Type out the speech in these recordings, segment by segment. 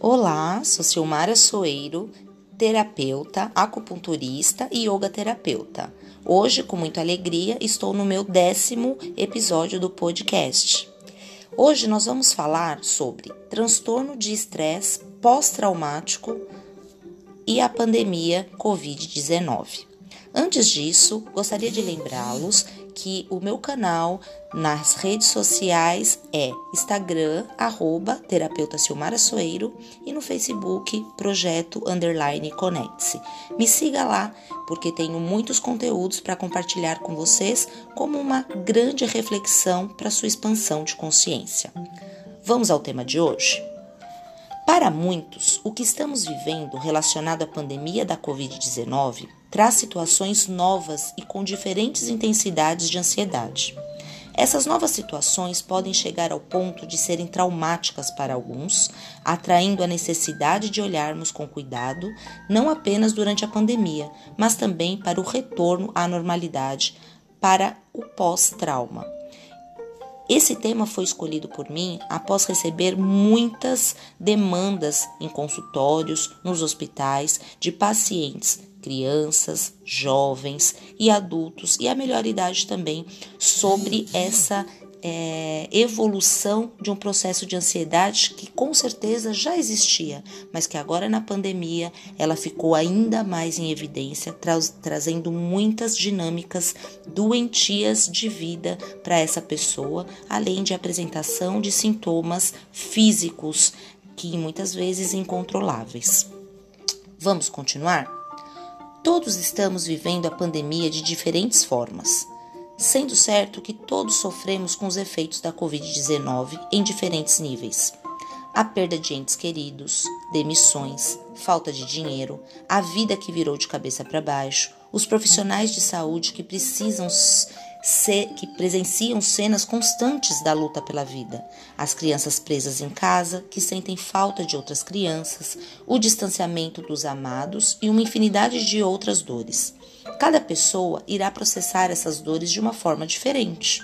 Olá, sou Silmara Soeiro, terapeuta, acupunturista e yoga terapeuta. Hoje, com muita alegria, estou no meu décimo episódio do podcast. Hoje nós vamos falar sobre transtorno de estresse pós-traumático e a pandemia Covid-19. Antes disso, gostaria de lembrá-los que o meu canal nas redes sociais é Instagram, arroba terapeuta Silmara Soeiro e no Facebook, projeto underline conecte-se. Me siga lá, porque tenho muitos conteúdos para compartilhar com vocês como uma grande reflexão para sua expansão de consciência. Vamos ao tema de hoje? Para muitos, o que estamos vivendo relacionado à pandemia da Covid-19 traz situações novas e com diferentes intensidades de ansiedade. Essas novas situações podem chegar ao ponto de serem traumáticas para alguns, atraindo a necessidade de olharmos com cuidado, não apenas durante a pandemia, mas também para o retorno à normalidade, para o pós-trauma. Esse tema foi escolhido por mim após receber muitas demandas em consultórios, nos hospitais, de pacientes, crianças, jovens e adultos, e a melhor idade também, sobre essa é, evolução de um processo de ansiedade que com certeza já existia, mas que agora na pandemia ela ficou ainda mais em evidência, tra trazendo muitas dinâmicas doentias de vida para essa pessoa, além de apresentação de sintomas físicos que muitas vezes incontroláveis. Vamos continuar? Todos estamos vivendo a pandemia de diferentes formas sendo certo que todos sofremos com os efeitos da Covid-19 em diferentes níveis. A perda de entes queridos, demissões, falta de dinheiro, a vida que virou de cabeça para baixo, os profissionais de saúde que precisam ser, que presenciam cenas constantes da luta pela vida, as crianças presas em casa que sentem falta de outras crianças, o distanciamento dos amados e uma infinidade de outras dores. Cada pessoa irá processar essas dores de uma forma diferente.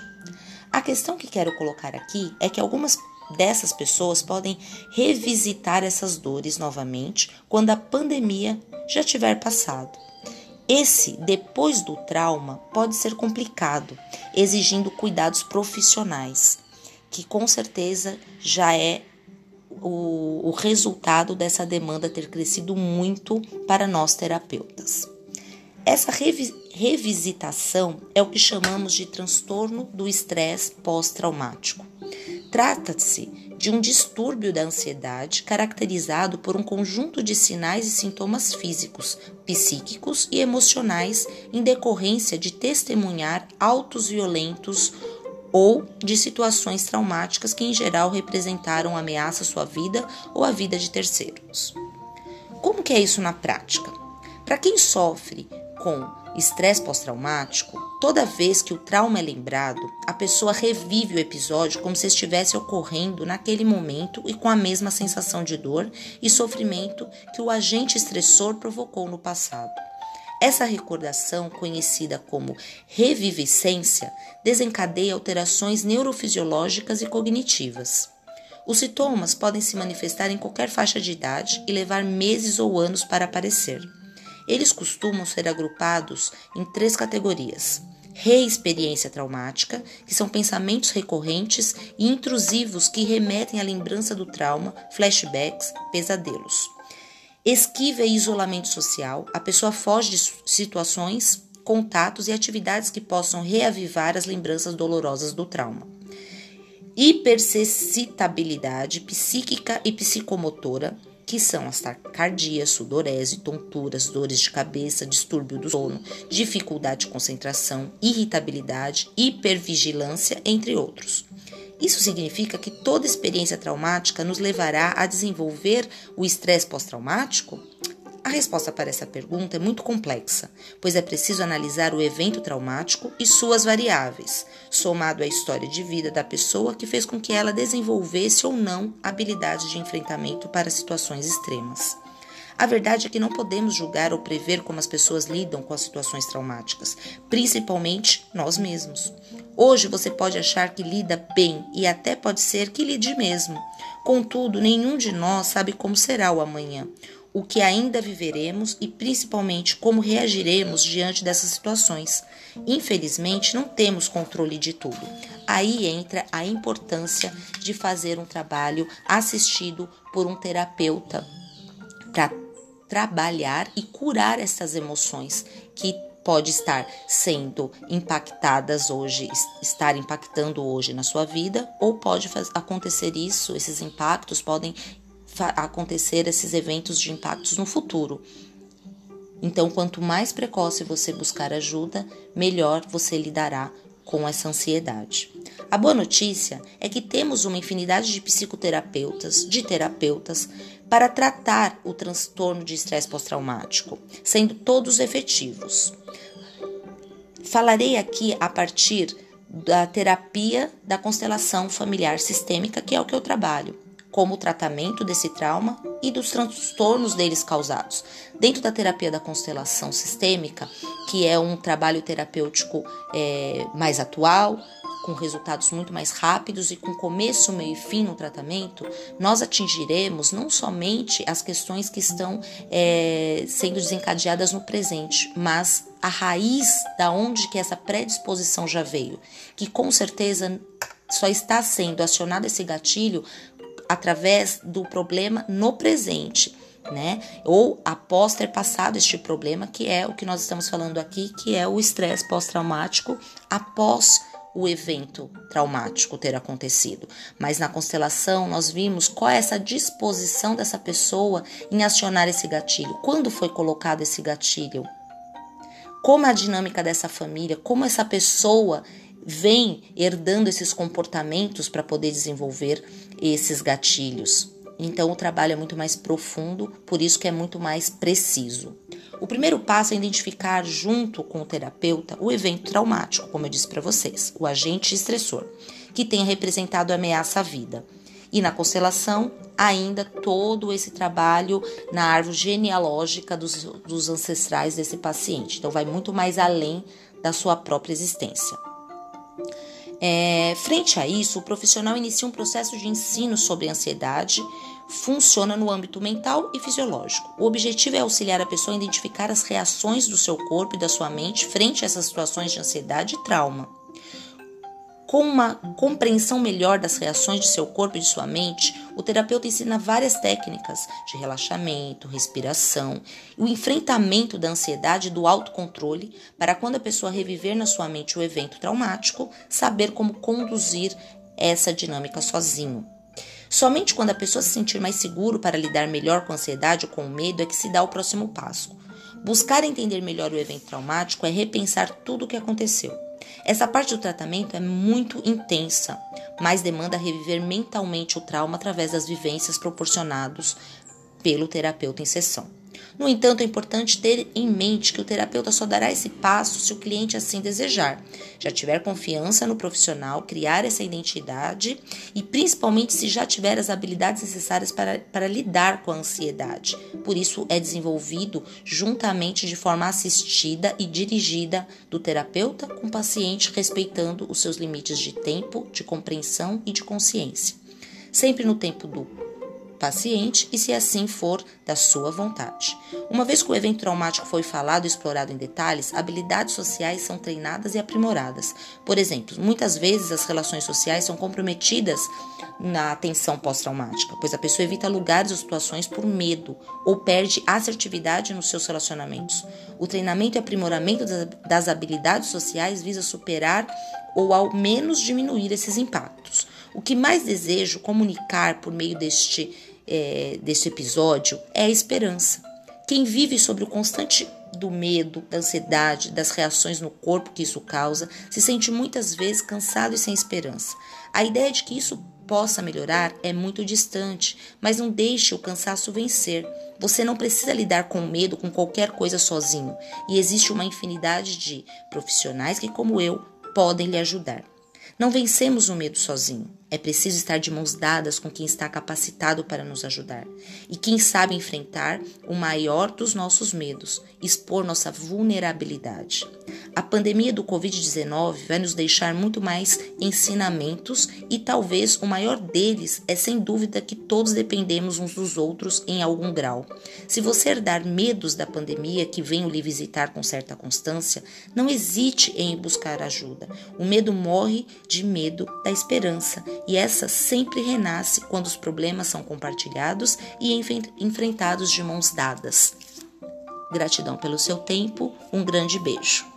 A questão que quero colocar aqui é que algumas dessas pessoas podem revisitar essas dores novamente quando a pandemia já tiver passado. Esse depois do trauma pode ser complicado, exigindo cuidados profissionais, que com certeza já é o, o resultado dessa demanda ter crescido muito para nós terapeutas. Essa revi revisitação é o que chamamos de transtorno do estresse pós-traumático. Trata-se de um distúrbio da ansiedade caracterizado por um conjunto de sinais e sintomas físicos, psíquicos e emocionais em decorrência de testemunhar autos violentos ou de situações traumáticas que em geral representaram ameaça à sua vida ou à vida de terceiros. Como que é isso na prática? Para quem sofre com estresse pós-traumático, toda vez que o trauma é lembrado, a pessoa revive o episódio como se estivesse ocorrendo naquele momento e com a mesma sensação de dor e sofrimento que o agente estressor provocou no passado. Essa recordação, conhecida como reviviscência, desencadeia alterações neurofisiológicas e cognitivas. Os sintomas podem se manifestar em qualquer faixa de idade e levar meses ou anos para aparecer. Eles costumam ser agrupados em três categorias: reexperiência traumática, que são pensamentos recorrentes e intrusivos que remetem à lembrança do trauma, flashbacks, pesadelos. Esquiva e isolamento social, a pessoa foge de situações, contatos e atividades que possam reavivar as lembranças dolorosas do trauma. Hipercessitabilidade psíquica e psicomotora, que são as taquicardia, sudorese, tonturas, dores de cabeça, distúrbio do sono, dificuldade de concentração, irritabilidade, hipervigilância, entre outros. Isso significa que toda experiência traumática nos levará a desenvolver o estresse pós-traumático? A resposta para essa pergunta é muito complexa, pois é preciso analisar o evento traumático e suas variáveis, somado à história de vida da pessoa que fez com que ela desenvolvesse ou não habilidades de enfrentamento para situações extremas. A verdade é que não podemos julgar ou prever como as pessoas lidam com as situações traumáticas, principalmente nós mesmos. Hoje você pode achar que lida bem e até pode ser que lide mesmo. Contudo, nenhum de nós sabe como será o amanhã, o que ainda viveremos e principalmente como reagiremos diante dessas situações. Infelizmente, não temos controle de tudo. Aí entra a importância de fazer um trabalho assistido por um terapeuta para trabalhar e curar essas emoções que pode estar sendo impactadas hoje, estar impactando hoje na sua vida, ou pode acontecer isso, esses impactos podem acontecer esses eventos de impactos no futuro. Então, quanto mais precoce você buscar ajuda, melhor você lidará com essa ansiedade. A boa notícia é que temos uma infinidade de psicoterapeutas, de terapeutas, para tratar o transtorno de estresse pós-traumático, sendo todos efetivos. Falarei aqui a partir da terapia da constelação familiar sistêmica, que é o que eu trabalho, como o tratamento desse trauma e dos transtornos deles causados. Dentro da terapia da constelação sistêmica, que é um trabalho terapêutico é, mais atual, com resultados muito mais rápidos e com começo, meio e fim no tratamento, nós atingiremos não somente as questões que estão é, sendo desencadeadas no presente, mas a raiz da onde que essa predisposição já veio, que com certeza só está sendo acionado esse gatilho através do problema no presente. Né? Ou após ter passado este problema, que é o que nós estamos falando aqui, que é o estresse pós-traumático após o evento traumático ter acontecido. Mas na constelação nós vimos qual é essa disposição dessa pessoa em acionar esse gatilho. Quando foi colocado esse gatilho? Como é a dinâmica dessa família, como essa pessoa vem herdando esses comportamentos para poder desenvolver esses gatilhos. Então o trabalho é muito mais profundo, por isso que é muito mais preciso. O primeiro passo é identificar junto com o terapeuta o evento traumático, como eu disse para vocês, o agente estressor, que tenha representado ameaça à vida. E na constelação, ainda todo esse trabalho na árvore genealógica dos, dos ancestrais desse paciente. Então, vai muito mais além da sua própria existência. É, frente a isso, o profissional inicia um processo de ensino sobre ansiedade, funciona no âmbito mental e fisiológico. O objetivo é auxiliar a pessoa a identificar as reações do seu corpo e da sua mente frente a essas situações de ansiedade e trauma. Com uma compreensão melhor das reações de seu corpo e de sua mente, o terapeuta ensina várias técnicas de relaxamento, respiração, o enfrentamento da ansiedade e do autocontrole para quando a pessoa reviver na sua mente o evento traumático, saber como conduzir essa dinâmica sozinho. Somente quando a pessoa se sentir mais seguro para lidar melhor com a ansiedade ou com o medo é que se dá o próximo passo. Buscar entender melhor o evento traumático é repensar tudo o que aconteceu. Essa parte do tratamento é muito intensa, mas demanda reviver mentalmente o trauma através das vivências proporcionados pelo terapeuta em sessão. No entanto, é importante ter em mente que o terapeuta só dará esse passo se o cliente assim desejar, já tiver confiança no profissional, criar essa identidade e principalmente se já tiver as habilidades necessárias para, para lidar com a ansiedade. Por isso, é desenvolvido juntamente de forma assistida e dirigida do terapeuta com o paciente, respeitando os seus limites de tempo, de compreensão e de consciência. Sempre no tempo do paciente e se assim for da sua vontade. Uma vez que o evento traumático foi falado e explorado em detalhes, habilidades sociais são treinadas e aprimoradas. Por exemplo, muitas vezes as relações sociais são comprometidas na atenção pós-traumática, pois a pessoa evita lugares ou situações por medo ou perde assertividade nos seus relacionamentos. O treinamento e aprimoramento das habilidades sociais visa superar ou ao menos diminuir esses impactos. O que mais desejo comunicar por meio deste, é, deste episódio é a esperança. Quem vive sobre o constante do medo, da ansiedade, das reações no corpo que isso causa, se sente muitas vezes cansado e sem esperança. A ideia de que isso possa melhorar é muito distante, mas não deixe o cansaço vencer. Você não precisa lidar com medo com qualquer coisa sozinho, e existe uma infinidade de profissionais que, como eu, podem lhe ajudar. Não vencemos o medo sozinho. É preciso estar de mãos dadas com quem está capacitado para nos ajudar e quem sabe enfrentar o maior dos nossos medos, expor nossa vulnerabilidade. A pandemia do Covid-19 vai nos deixar muito mais ensinamentos e talvez o maior deles é sem dúvida que todos dependemos uns dos outros em algum grau. Se você herdar medos da pandemia que venham lhe visitar com certa constância, não hesite em buscar ajuda. O medo morre de medo da esperança e essa sempre renasce quando os problemas são compartilhados e enfrentados de mãos dadas. Gratidão pelo seu tempo, um grande beijo.